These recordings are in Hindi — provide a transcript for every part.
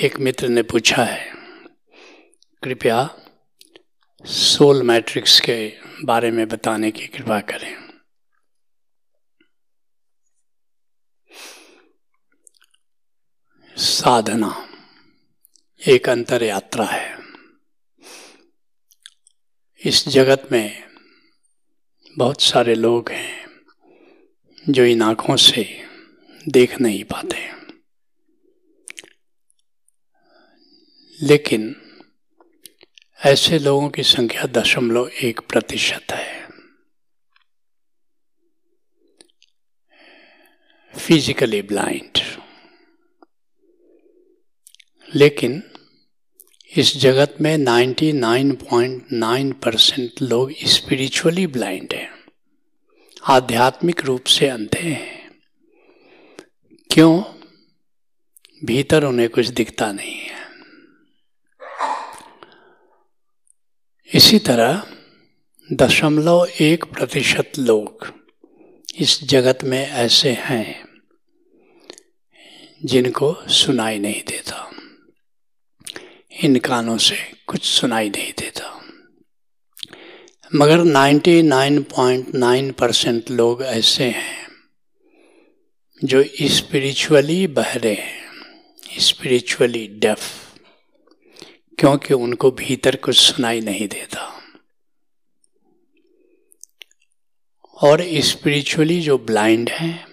एक मित्र ने पूछा है, कृपया सोल मैट्रिक्स के बारे में बताने की कृपा करें। साधना, एक अंतर यात्रा है। इस जगत में बहुत सारे लोग हैं जो इन आँखों से देख नहीं पाते। लेकिन ऐसे लोगों की संख्या दशमलव एक प्रतिशत है। फिजिकली ब्लाइंड लेकिन इस जगत में 99.9 परसेंट लोग स्पिरिचुअली ब्लाइंड हैं। आध्यात्मिक रूप से अंधे हैं। क्यों? भीतर उन्हें कुछ दिखता नहीं है। इसी तरह दशमलव एक प्रतिशत लोग इस जगत में ऐसे हैं जिनको सुनाई नहीं देता। इन कानों से कुछ सुनाई नहीं देता। मगर 99.9 परसेंट लोग ऐसे हैं जो स्पिरिचुअली बहरे हैं स्पिरिचुअली डेफ क्योंकि उनको भीतर कुछ सुनाई नहीं देता। और स्पिरिचुअली जो ब्लाइंड हैं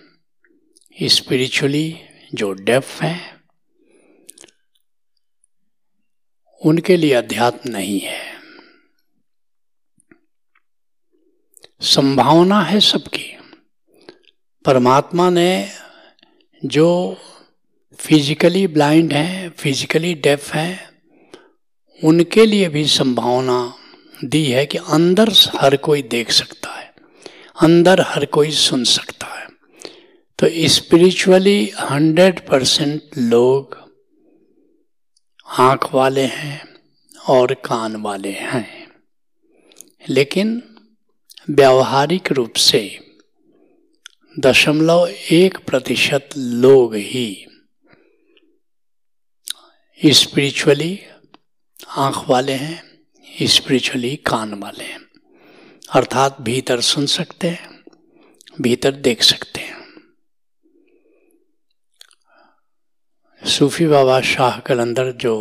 स्पिरिचुअली जो डेफ हैं, उनके लिए अध्यात्म नहीं है। संभावना है सबकी। परमात्मा ने जो फिजिकली ब्लाइंड हैं फिजिकली डेफ हैं उनके लिए भी संभावना दी है कि अंदर हर कोई देख सकता है, अंदर हर कोई सुन सकता है। तो स्पिरिचुअली हंड्रेड परसेंट लोग आँख वाले हैं और कान वाले हैं। लेकिन व्यावहारिक रूप से दशमलव एक प्रतिशत लोग ही स्पिरिचुअली आँख वाले हैं स्पिरिचुअली कान वाले हैं। अर्थात भीतर सुन सकते हैं, भीतर देख सकते हैं। सूफी बाबा शाह कलंदर जो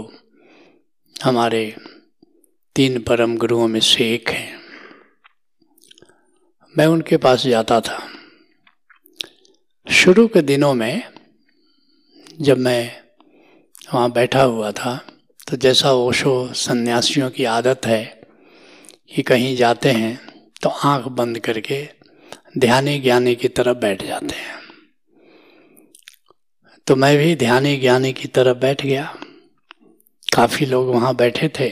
हमारे तीन परम गुरुओं में से एक हैं, मैं उनके पास जाता था। शुरू के दिनों में जब मैं वहाँ बैठा हुआ था तो जैसा ओशो सन्यासियों की आदत है कि कहीं जाते हैं तो आँख बंद करके ध्यानी ज्ञानी की तरफ़ बैठ जाते हैं। तो मैं भी ध्यानी ज्ञानी की तरफ़ बैठ गया। काफ़ी लोग वहाँ बैठे थे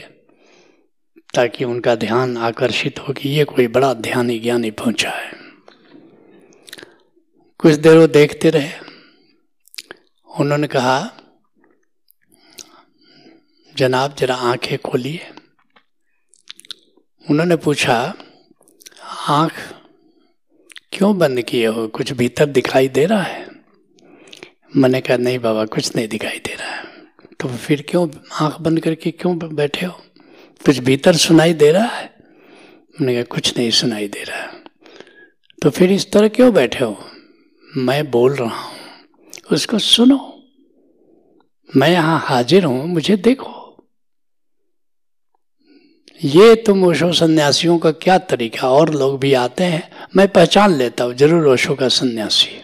ताकि उनका ध्यान आकर्षित हो कि ये कोई बड़ा ध्यानी ज्ञानी पहुँचा है। कुछ देर वो देखते रहे। उन्होंने कहा जनाब, जरा आँखें खोलिए। उन्होंने पूछा, आँख क्यों बंद किए हो? कुछ भीतर दिखाई दे रहा है? मैंने कहा, नहीं बाबा, कुछ नहीं दिखाई दे रहा है। तो फिर क्यों आँख बंद करके क्यों बैठे हो? कुछ भीतर सुनाई दे रहा है? मैंने कहा, कुछ नहीं सुनाई दे रहा है। तो फिर इस तरह क्यों बैठे हो? मैं बोल रहा हूँ, उसको सुनो। मैं यहाँ हाजिर हूँ, मुझे देखो। ये तुम ओशो सन्यासियों का क्या तरीका? और लोग भी आते हैं। मैं पहचान लेता हूँ, ज़रूर ओशो का सन्यासी।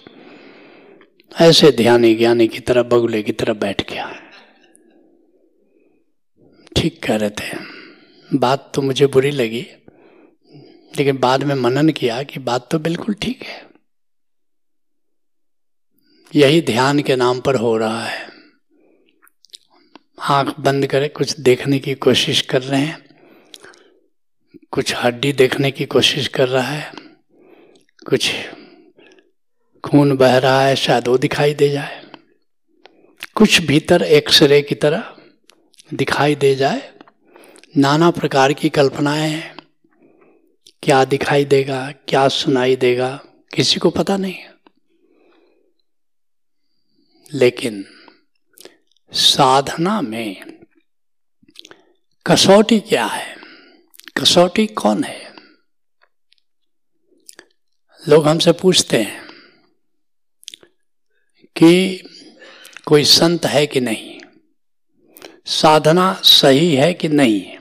ऐसे ध्यानी ज्ञानी की तरह, बगुले की तरह बैठ गया। ठीक कह रहे थे। बात तो मुझे बुरी लगी, लेकिन बाद में मनन किया कि बात तो बिल्कुल ठीक है। यही ध्यान के नाम पर हो रहा है। आँख बंद करे, कुछ देखने की कोशिश कर रहे हैं। कुछ हड्डी देखने की कोशिश कर रहा है, कुछ खून बह रहा है, शायद वो दिखाई दे जाए। कुछ भीतर एक्सरे की तरह दिखाई दे जाए। नाना प्रकार की कल्पनाएँ हैं, क्या दिखाई देगा, क्या सुनाई देगा, किसी को पता नहीं है। लेकिन साधना में कसौटी क्या है? कसौटी कौन है? लोग हमसे पूछते हैं कि कोई संत है कि नहीं? साधना सही है कि नहीं?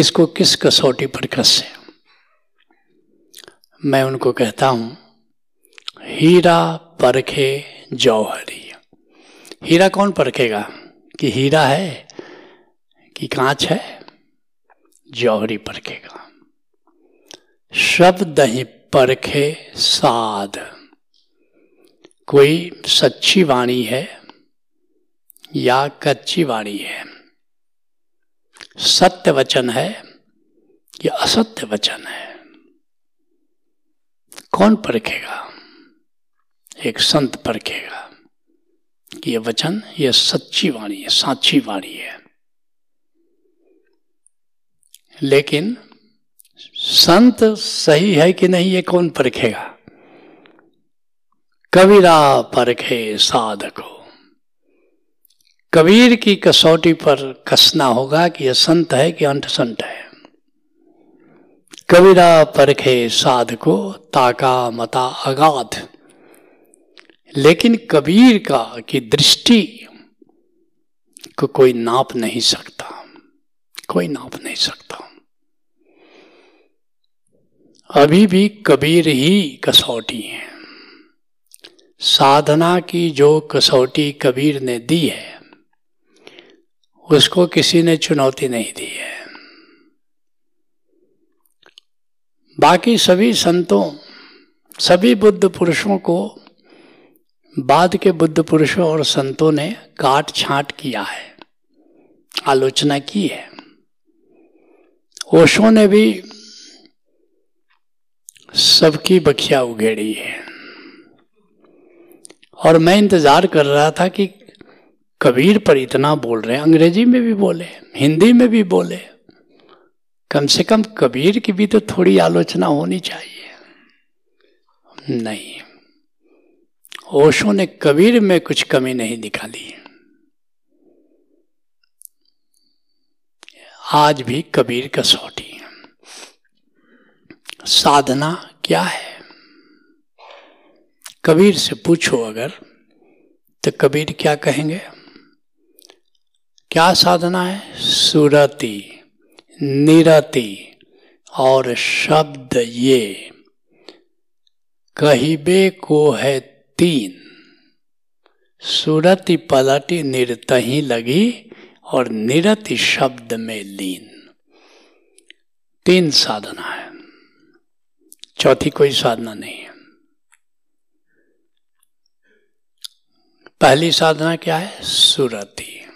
इसको किस कसौटी पर कसे मैं उनको कहता हूँ, हीरा परखे जौहरी। हीरा कौन परखेगा? कि हीरा है? कि कांच है? जौहरी परखेगा। शब्द ही परखे साध। कोई सच्ची वाणी है या कच्ची वाणी है? सत्य वचन है या असत्य वचन है? कौन परखेगा? एक संत परखेगा कि यह वचन यह सच्ची वाणी है साची वाणी है। लेकिन संत सही है कि नहीं ये कौन परखेगा? कबीरा परखे साधको। कबीर की कसौटी पर कसना होगा कि यह संत है कि अंठ संत है। कबीरा परखे साधको, ताका मता अगाध। लेकिन कबीर का की दृष्टि को कोई नाप नहीं सकता। कोई नाप नहीं सकता। अभी भी कबीर ही कसौटी है। साधना की जो कसौटी कबीर ने दी है, उसको किसी ने चुनौती नहीं दी है। बाकी सभी संतों, सभी बुद्ध पुरुषों को बाद के बुद्ध पुरुषों और संतों ने काट छांट किया है, आलोचना की है। ओशो ने भी सबकी बखिया उगेड़ी है। और मैं इंतज़ार कर रहा था कि कबीर पर इतना बोल रहे हैं, अंग्रेज़ी में भी बोले, हिंदी में भी बोले, कम से कम कबीर की भी तो थोड़ी आलोचना होनी चाहिए। नहीं ओशो ने कबीर में कुछ कमी नहीं निकाली आज भी कबीर कसौटी साधना क्या है? कबीर से पूछो अगर तो कबीर क्या कहेंगे? क्या साधना है? सुरति, निरति, और शब्द ये, कहिबे को है तीन। सुरति पलटी निरतही लगी और निरति शब्द में लीन। तीन साधना है। चौथी कोई साधना नहीं है। पहली साधना क्या है? सुरति।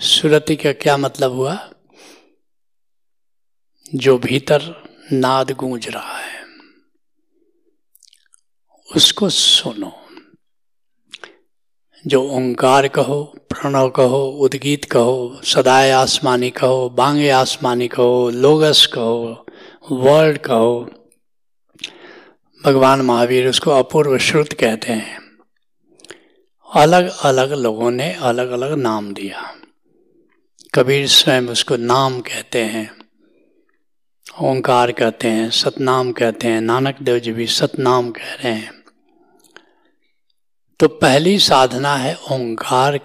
सुरति का क्या मतलब हुआ? जो भीतर नाद गूंज रहा है, उसको सुनो। जो ओंकार कहो, प्रणव कहो, उद्गीत कहो सदाय आसमानी कहो, बांगे आसमानी कहो, लोगस कहो, वर्ल्ड कहो, भगवान महावीर उसको अपूर्व श्रुत कहते हैं। अलग अलग लोगों ने अलग अलग नाम दिया। कबीर स्वयं उसको नाम कहते हैं, ओंकार कहते हैं, सतनाम कहते हैं, नानक देव जी भी सतनाम कह रहे हैं। तो पहली साधना है ओंकार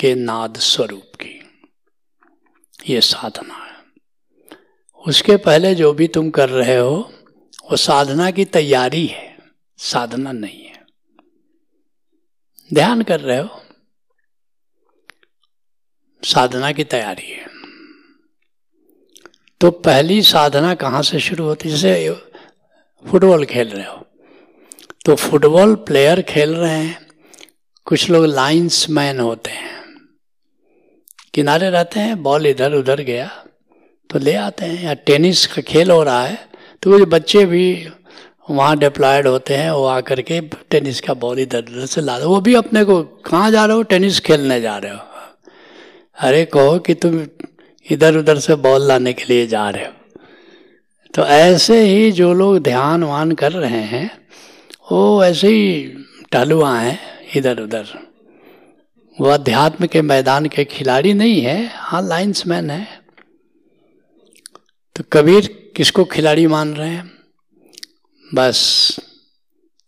के नाद स्वरूप की। ये साधना है। उसके पहले जो भी तुम कर रहे हो, वो साधना की तैयारी है। साधना नहीं है। ध्यान कर रहे हो। साधना की तैयारी है। तो पहली साधना कहाँ से शुरू होती है? जैसे फुटबॉल खेल रहे हो। तो फुटबॉल प्लेयर खेल रहे हैं, कुछ लोग लाइंस मैन होते हैं। किनारे रहते हैं, बॉल इधर उधर गया तो ले आते हैं, या टेनिस का खेल हो रहा है तो कुछ बच्चे भी वहाँ डिप्लॉयड होते हैं, वो आकर के टेनिस का बॉल इधर उधर से ला वो भी अपने को, कहाँ जा रहे हो? टेनिस खेलने जा रहे हो। अरे कहो कि तुम इधर उधर से बॉल लाने के लिए जा रहे हो। तो ऐसे ही जो लोग ध्यान वान कर रहे हैं वो ऐसे ही टहलुआ हैं, इधर उधर। वो अध्यात्म के मैदान के खिलाड़ी नहीं है हाँ लाइन्समैन है। तो कबीर किसको खिलाड़ी मान रहे हैं? बस,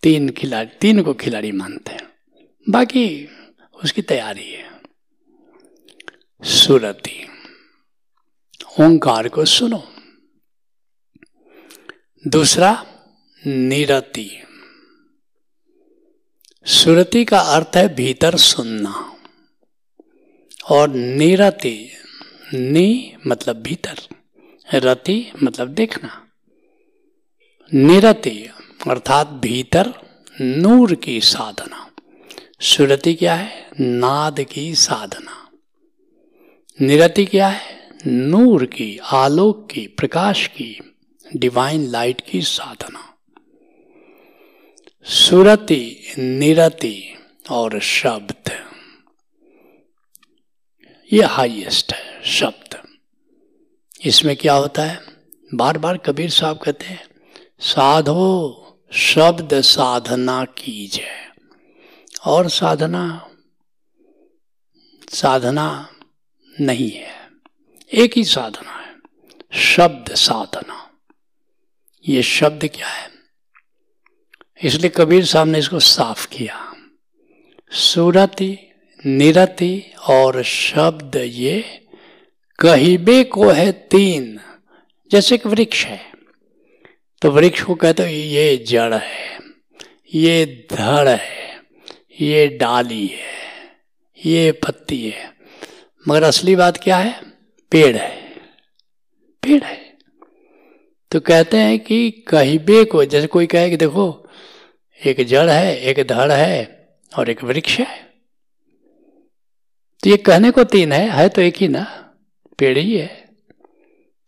तीन खिलाड़ी, तीन को खिलाड़ी मानते हैं। बाकी उसकी तैयारी है। सुरति, ओंकार को सुनो। दूसरा, निरति। सुरति का अर्थ है भीतर सुनना और निरति, नि मतलब भीतर, रति मतलब देखना। निरति अर्थात भीतर नूर की साधना। सुरति क्या है? नाद की साधना। निरति क्या है? नूर की, आलोक की, प्रकाश की डिवाइन लाइट की साधना। सुरति, निरति और शब्द। ये हाईएस्ट है, शब्द। इसमें क्या होता है? बार बार कबीर साहब कहते हैं, साधो, शब्द साधना कीजिए। और साधना साधना नहीं है। एक ही साधना है, शब्द साधना। ये शब्द क्या है? इसलिए कबीर साहब ने इसको साफ़ किया। सुरति, निरति और शब्द ये कहिबे को है तीन, जैसे एक वृक्ष है। तो वृक्ष को कहते ये जड़ है, ये धड़ है, ये डाली है, ये पत्ती है। मगर असली बात क्या है? पेड़ है पेड़ है। तो कहते हैं कि कहिबे को, जैसे कोई कहे कि देखो एक जड़ है, एक धड़ है और एक वृक्ष है। तो ये कहने को तीन है है तो एक ही ना, पेड़ ही। है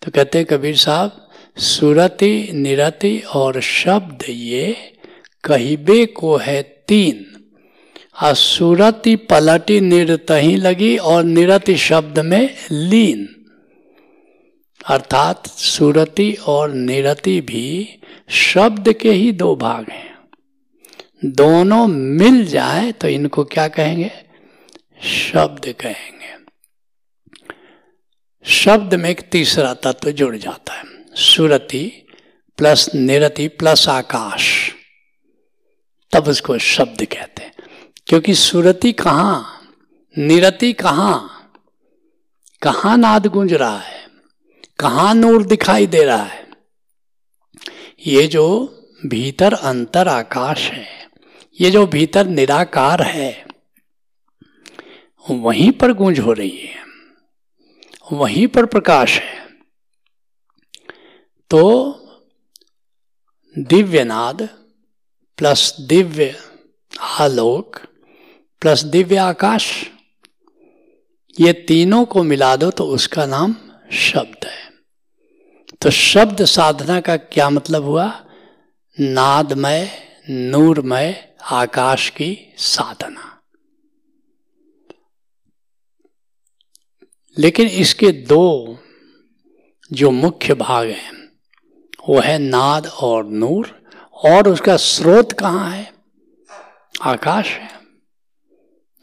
तो कहते हैं कबीर साहब, सुरति, निरति और शब्द ये कहिबे को है तीन। असुरति पलटी निरतही लगी और निरति शब्द में लीन। अर्थात सुरति और निरति भी शब्द के ही दो भाग हैं। दोनों मिल जाए तो इनको क्या कहेंगे? शब्द कहेंगे। शब्द में एक तीसरा तत्व जुड़ जाता है। सुरति प्लस निरति प्लस आकाश। तब उसको शब्द कहते हैं। क्योंकि सुरति कहाँ? निरति कहाँ? कहाँ नाद गूंज रहा है? कहाँ नूर दिखाई दे रहा है? ये जो भीतर अंतर आकाश है ये जो भीतर निराकार है, वहीं पर गूंज हो रही है, वहीं पर प्रकाश है। तो दिव्यनाद प्लस दिव्य आलोक प्लस दिव्य आकाश, ये तीनों को मिला दो तो उसका नाम शब्द है। तो शब्द साधना का क्या मतलब हुआ? नादमय, नूरमय आकाश की साधना। लेकिन इसके दो जो मुख्य भाग हैं, वो है नाद और नूर, और उसका स्रोत कहाँ है? आकाश है।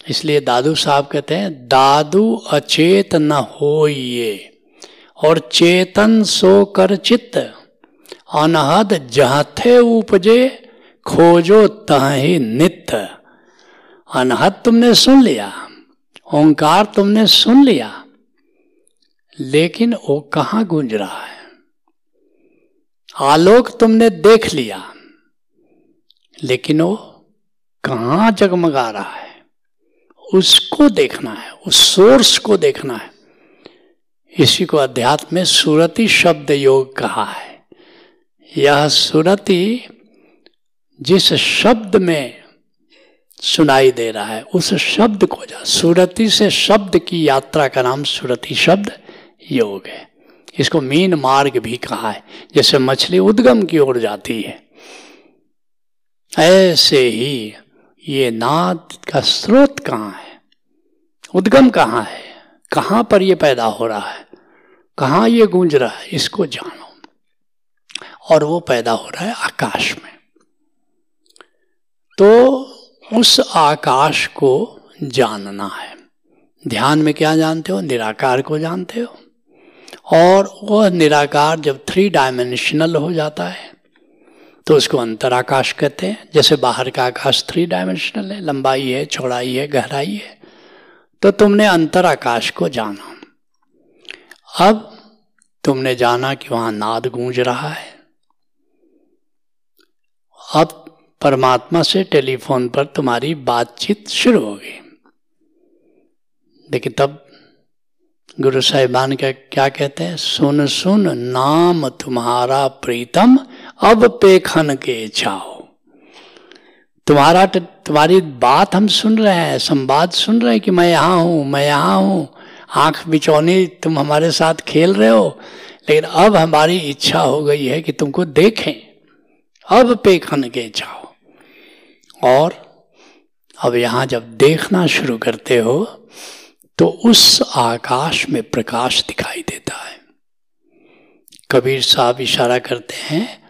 इसलिए दादू साहब कहते हैं, दादू अचेत न हो ये और चेतन सो कर चित्त, अनहद जहथे उपजे खोजो तही नित्य। अनहत तुमने सुन लिया, ओंकार तुमने सुन लिया, लेकिन वो कहाँ गूंज रहा है? आलोक तुमने देख लिया, लेकिन वो कहाँ जगमगा रहा है? उसको देखना है, उस सोर्स को देखना है। इसी को अध्यात्म में सुरति शब्द योग कहा है। यह सुरति जिस शब्द में सुनाई दे रहा है, उस शब्द को जा, सुरति से शब्द की यात्रा का नाम सुरति शब्द योग है। इसको मीन मार्ग भी कहा है। जैसे मछली उद्गम की ओर जाती है, ऐसे ही ये नाद का स्रोत कहाँ है? उद्गम कहाँ है? कहाँ पर ये पैदा हो रहा है? कहाँ ये गूंज रहा है? इसको जानो। और वो पैदा हो रहा है आकाश में। तो उस आकाश को जानना है। ध्यान में क्या जानते हो? निराकार को जानते हो? और वह निराकार जब थ्री डायमेंशनल हो जाता है तो उसको अंतराकाश कहते हैं। जैसे बाहर का आकाश थ्री डायमेंशनल है, लंबाई है, चौड़ाई है, गहराई है तो तुमने अंतराकाश को जाना। अब तुमने जाना कि वहाँ नाद गूंज रहा है। अब परमात्मा से टेलीफोन पर तुम्हारी बातचीत शुरू हो गई देखिए, तब गुरु साहिबान का क्या कहते हैं? सुन सुन, नाम तुम्हारा प्रीतम, अब पेखन के जाओ तुम्हारा तुम्हारी बात हम सुन रहे हैं, संवाद सुन रहे हैं कि मैं यहाँ हूँ, मैं यहाँ हूँ। आँख बिचौनी, तुम हमारे साथ खेल रहे हो, लेकिन अब हमारी इच्छा हो गई है कि तुमको देखें। अब पेखन के जाओ और अब यहाँ जब देखना शुरू करते हो तो उस आकाश में प्रकाश दिखाई देता है। कबीर साहब इशारा करते हैं,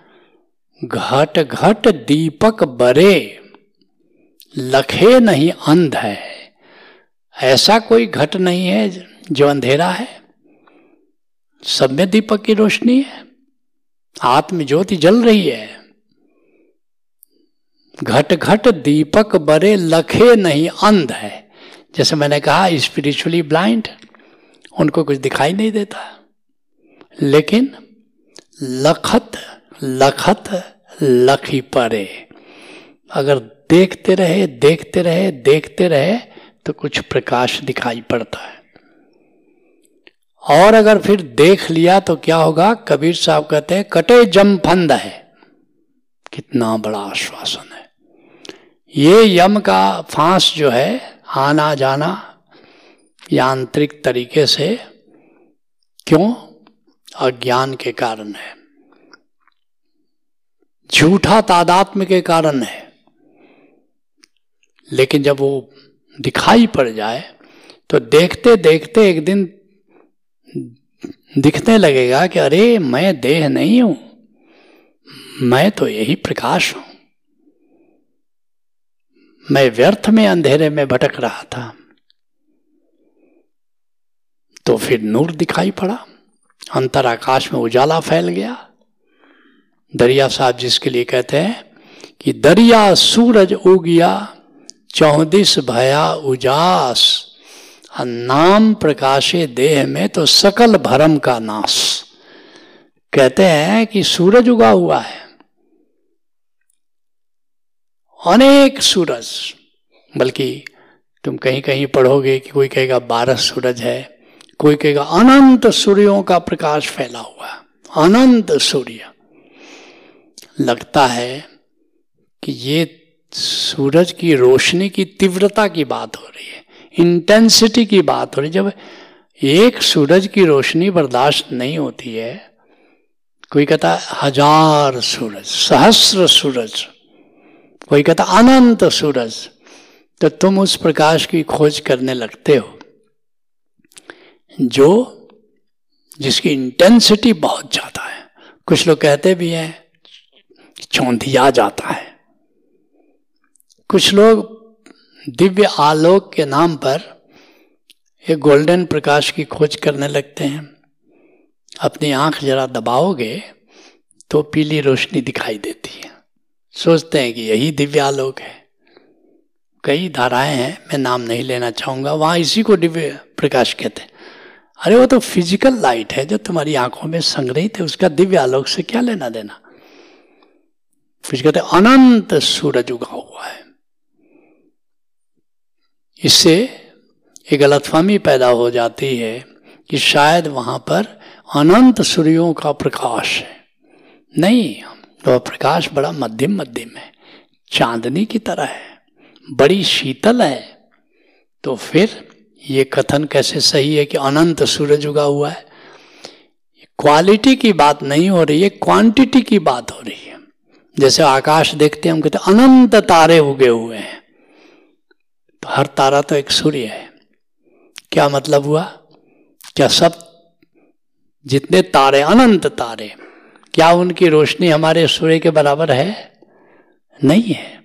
घट घट दीपक बरे, लखे नहीं अंध है। ऐसा कोई घट नहीं है जो अंधेरा है। सब में दीपक की रोशनी है। आत्म ज्योति जल रही है। घट घट दीपक बरे लखे नहीं अंध है। जैसे मैंने कहा स्पिरिचुअली ब्लाइंड उनको कुछ दिखाई नहीं देता। लेकिन लखत लखत, लखी परे। अगर देखते रहे देखते रहे देखते रहे तो कुछ प्रकाश दिखाई पड़ता है। और अगर फिर देख लिया तो क्या होगा? कबीर साहब कहते हैं, कटे जम फंद है। कितना बड़ा आश्वासन। ये यम का फांस जो है, आना जाना यांत्रिक तरीके से क्यों? अज्ञान के कारण है। झूठा तादात्म्य के कारण है। लेकिन जब वो दिखाई पड़ जाए तो देखते देखते एक दिन दिखने लगेगा कि अरे, मैं देह नहीं हूँ, मैं तो यही प्रकाश हूँ। मैं व्यर्थ में अंधेरे में भटक रहा था। तो फिर नूर दिखाई पड़ा। अंतर आकाश में उजाला फैल गया। दरिया साहब जिसके लिए कहते हैं कि दरिया सूरज उगिया चौदिस भया उजास। नाम प्रकाशे देह में तो सकल भरम का नाश। कहते हैं कि सूरज उगा हुआ है। अनेक सूरज, बल्कि तुम कहीं कहीं पढ़ोगे कि कोई कहेगा बारह सूरज है, कोई कहेगा अनंत सूर्यों का प्रकाश फैला हुआ अनंत सूर्य। लगता है कि ये सूरज की रोशनी की तीव्रता की बात हो रही है इंटेंसिटी की बात हो रही है। जब एक सूरज की रोशनी बर्दाश्त नहीं होती है, कोई कहता है, हज़ार सूरज, सहस्र सूरज कोई कहता अनंत सूरज तो तुम उस प्रकाश की खोज करने लगते हो, जो, जिसकी इंटेंसिटी बहुत ज़्यादा है। कुछ लोग कहते भी हैं, चौंधिया जाता है। कुछ लोग दिव्य आलोक के नाम पर एक गोल्डन प्रकाश की खोज करने लगते हैं। अपनी आँख जरा दबाओगे तो पीली रोशनी दिखाई देती है। सोचते हैं कि यही दिव्यालोक है। कई धाराएँ हैं, मैं नाम नहीं लेना चाहूँगा, वहाँ इसी को दिव्य प्रकाश कहते हैं। अरे वो तो फ़िज़िकल लाइट है, जो तुम्हारी आँखों में संग्रहित है, उसका दिव्य आलोक से क्या लेना देना? कहते अनंत सूरज उगा हुआ है। इससे एक गलतफहमी पैदा हो जाती है कि शायद वहाँ पर अनंत सूर्यों का प्रकाश है। नहीं तो प्रकाश बड़ा मध्यम मध्यम है। चांदनी की तरह है, बड़ी शीतल है। तो फिर ये कथन कैसे सही है कि अनंत सूरज उगा हुआ है? क्वालिटी की बात नहीं हो रही है, क्वांटिटी की बात हो रही है। जैसे आकाश देखते हैं, हम कहते अनंत तारे उगे हुए हैं। तो हर तारा तो एक सूर्य है। क्या मतलब हुआ? क्या सब जितने तारे अनंत तारे क्या उनकी रोशनी हमारे सूर्य के बराबर है? नहीं है।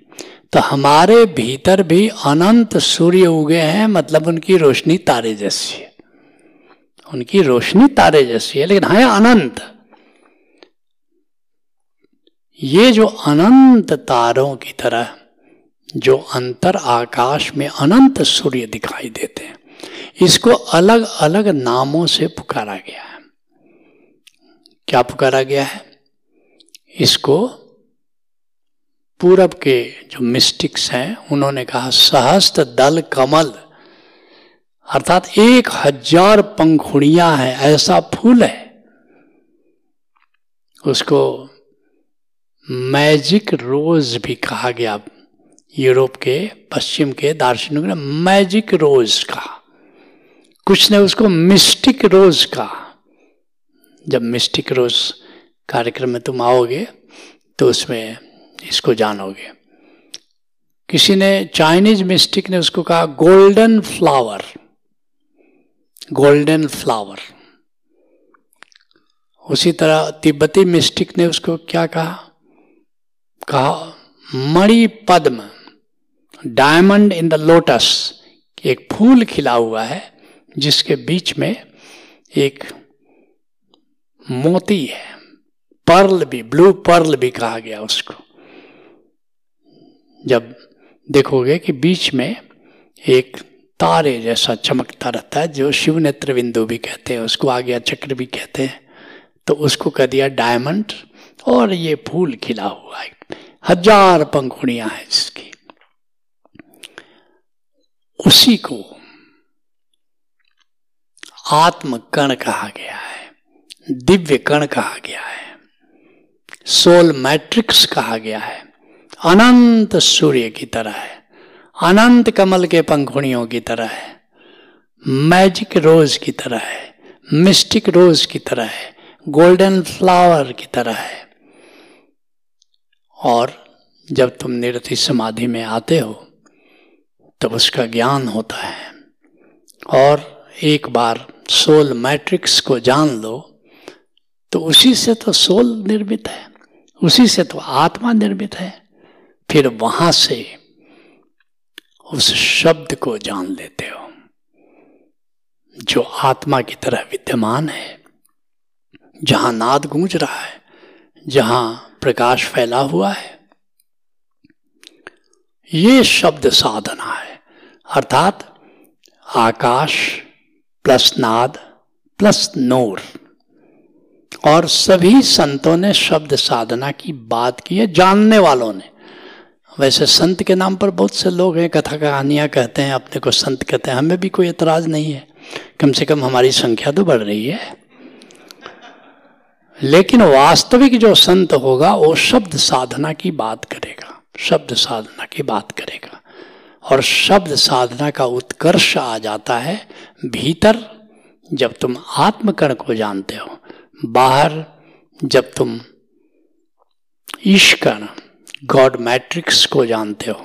तो हमारे भीतर भी अनंत सूर्य उगे हैं मतलब उनकी रोशनी तारे जैसी है। उनकी रोशनी तारे जैसी है, लेकिन है, अनंत। ये जो अनंत तारों की तरह, जो अंतर आकाश में अनंत सूर्य दिखाई देते हैं, इसको अलग अलग नामों से पुकारा गया है। क्या पुकारा गया है? इसको पूरब के जो मिस्टिक्स हैं, उन्होंने कहा, सहस्त्र दल कमल। अर्थात एक हज़ार पंखुड़ियाँ हैं, ऐसा फूल है। उसको मैजिक रोज भी कहा गया, यूरोप के, पश्चिम के दार्शनिक ने मैजिक रोज कहा। कुछ ने उसको मिस्टिक रोज कहा। जब मिस्टिक रोज कार्यक्रम में तुम आओगे तो उसमें इसको जानोगे। किसी ने चाइनीज़ मिस्टिक ने उसको कहा, गोल्डन फ्लावर गोल्डन फ्लावर. उसी तरह तिब्बती मिस्टिक ने उसको क्या कहा? कहा, मणि पद्म, डायमंड इन द लोटस, एक फूल खिला हुआ है, जिसके बीच में एक मोती है। पर्ल भी, ब्लू पर्ल भी कहा गया उसको। जब देखोगे कि बीच में एक तारे जैसा चमकता रहता है, जो शिव नेत्र बिंदु भी कहते हैं, उसको आगे चक्र भी कहते हैं तो उसको कह दिया डायमंड, और ये फूल खिला हुआ है। हज़ार पंखुड़ियाँ हैं इसकी। उसी को आत्म कण कहा गया है। दिव्य कण कहा गया है सोल मैट्रिक्स कहा गया है, अनंत सूर्य की तरह है, अनंत कमल के पंखुड़ियों की तरह है मैजिक रोज की तरह है मिस्टिक रोज की तरह है गोल्डन फ्लावर की तरह है। और जब तुम निरति समाधि में आते हो, तब उसका ज्ञान होता है। और एक बार सोल मैट्रिक्स को जान लो तो उसी से तो सोल निर्मित है, उसी से तो आत्मा निर्मित है। फिर वहाँ से उस शब्द को जान लेते हो, जो आत्मा की तरह विद्यमान है, जहाँ नाद गूंज रहा है, जहाँ प्रकाश फैला हुआ है। ये शब्द साधना है, अर्थात आकाश प्लस नाद प्लस नूर। और सभी संतों ने शब्द साधना की, बात की है, जानने वालों ने। वैसे संत के नाम पर बहुत से लोग हैं, कथा कहानियाँ कहते हैं, अपने को संत कहते हैं। हमें भी कोई एतराज़ नहीं है। कम से कम हमारी संख्या तो बढ़ रही है। लेकिन वास्तविक जो संत होगा, वो शब्द साधना की बात करेगा। शब्द साधना की बात करेगा। और शब्द साधना का उत्कर्ष आ जाता है भीतर, जब तुम आत्मकण को जानते हो। बाहर जब तुम ईश्कण गॉड मैट्रिक्स को जानते हो,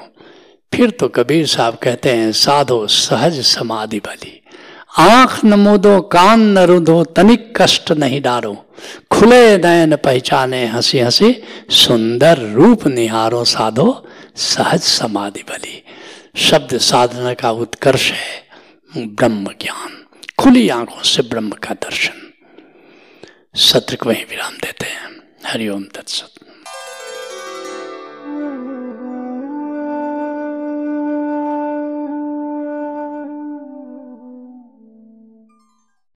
फिर तो कबीर साहब कहते हैं, साधो सहज समाधि भली आँख न मोदो, कान न रुदो, तनिक कष्ट नहीं डारो। खुले नयन पहचाने, हँसी हँसी, सुंदर रूप निहारो साधो सहज समाधि भली शब्द साधना का उत्कर्ष है ब्रह्म ज्ञान खुली आँखों से ब्रह्म का दर्शन। सत्र को वहीं विराम देते हैं। हरिओम तत्सत।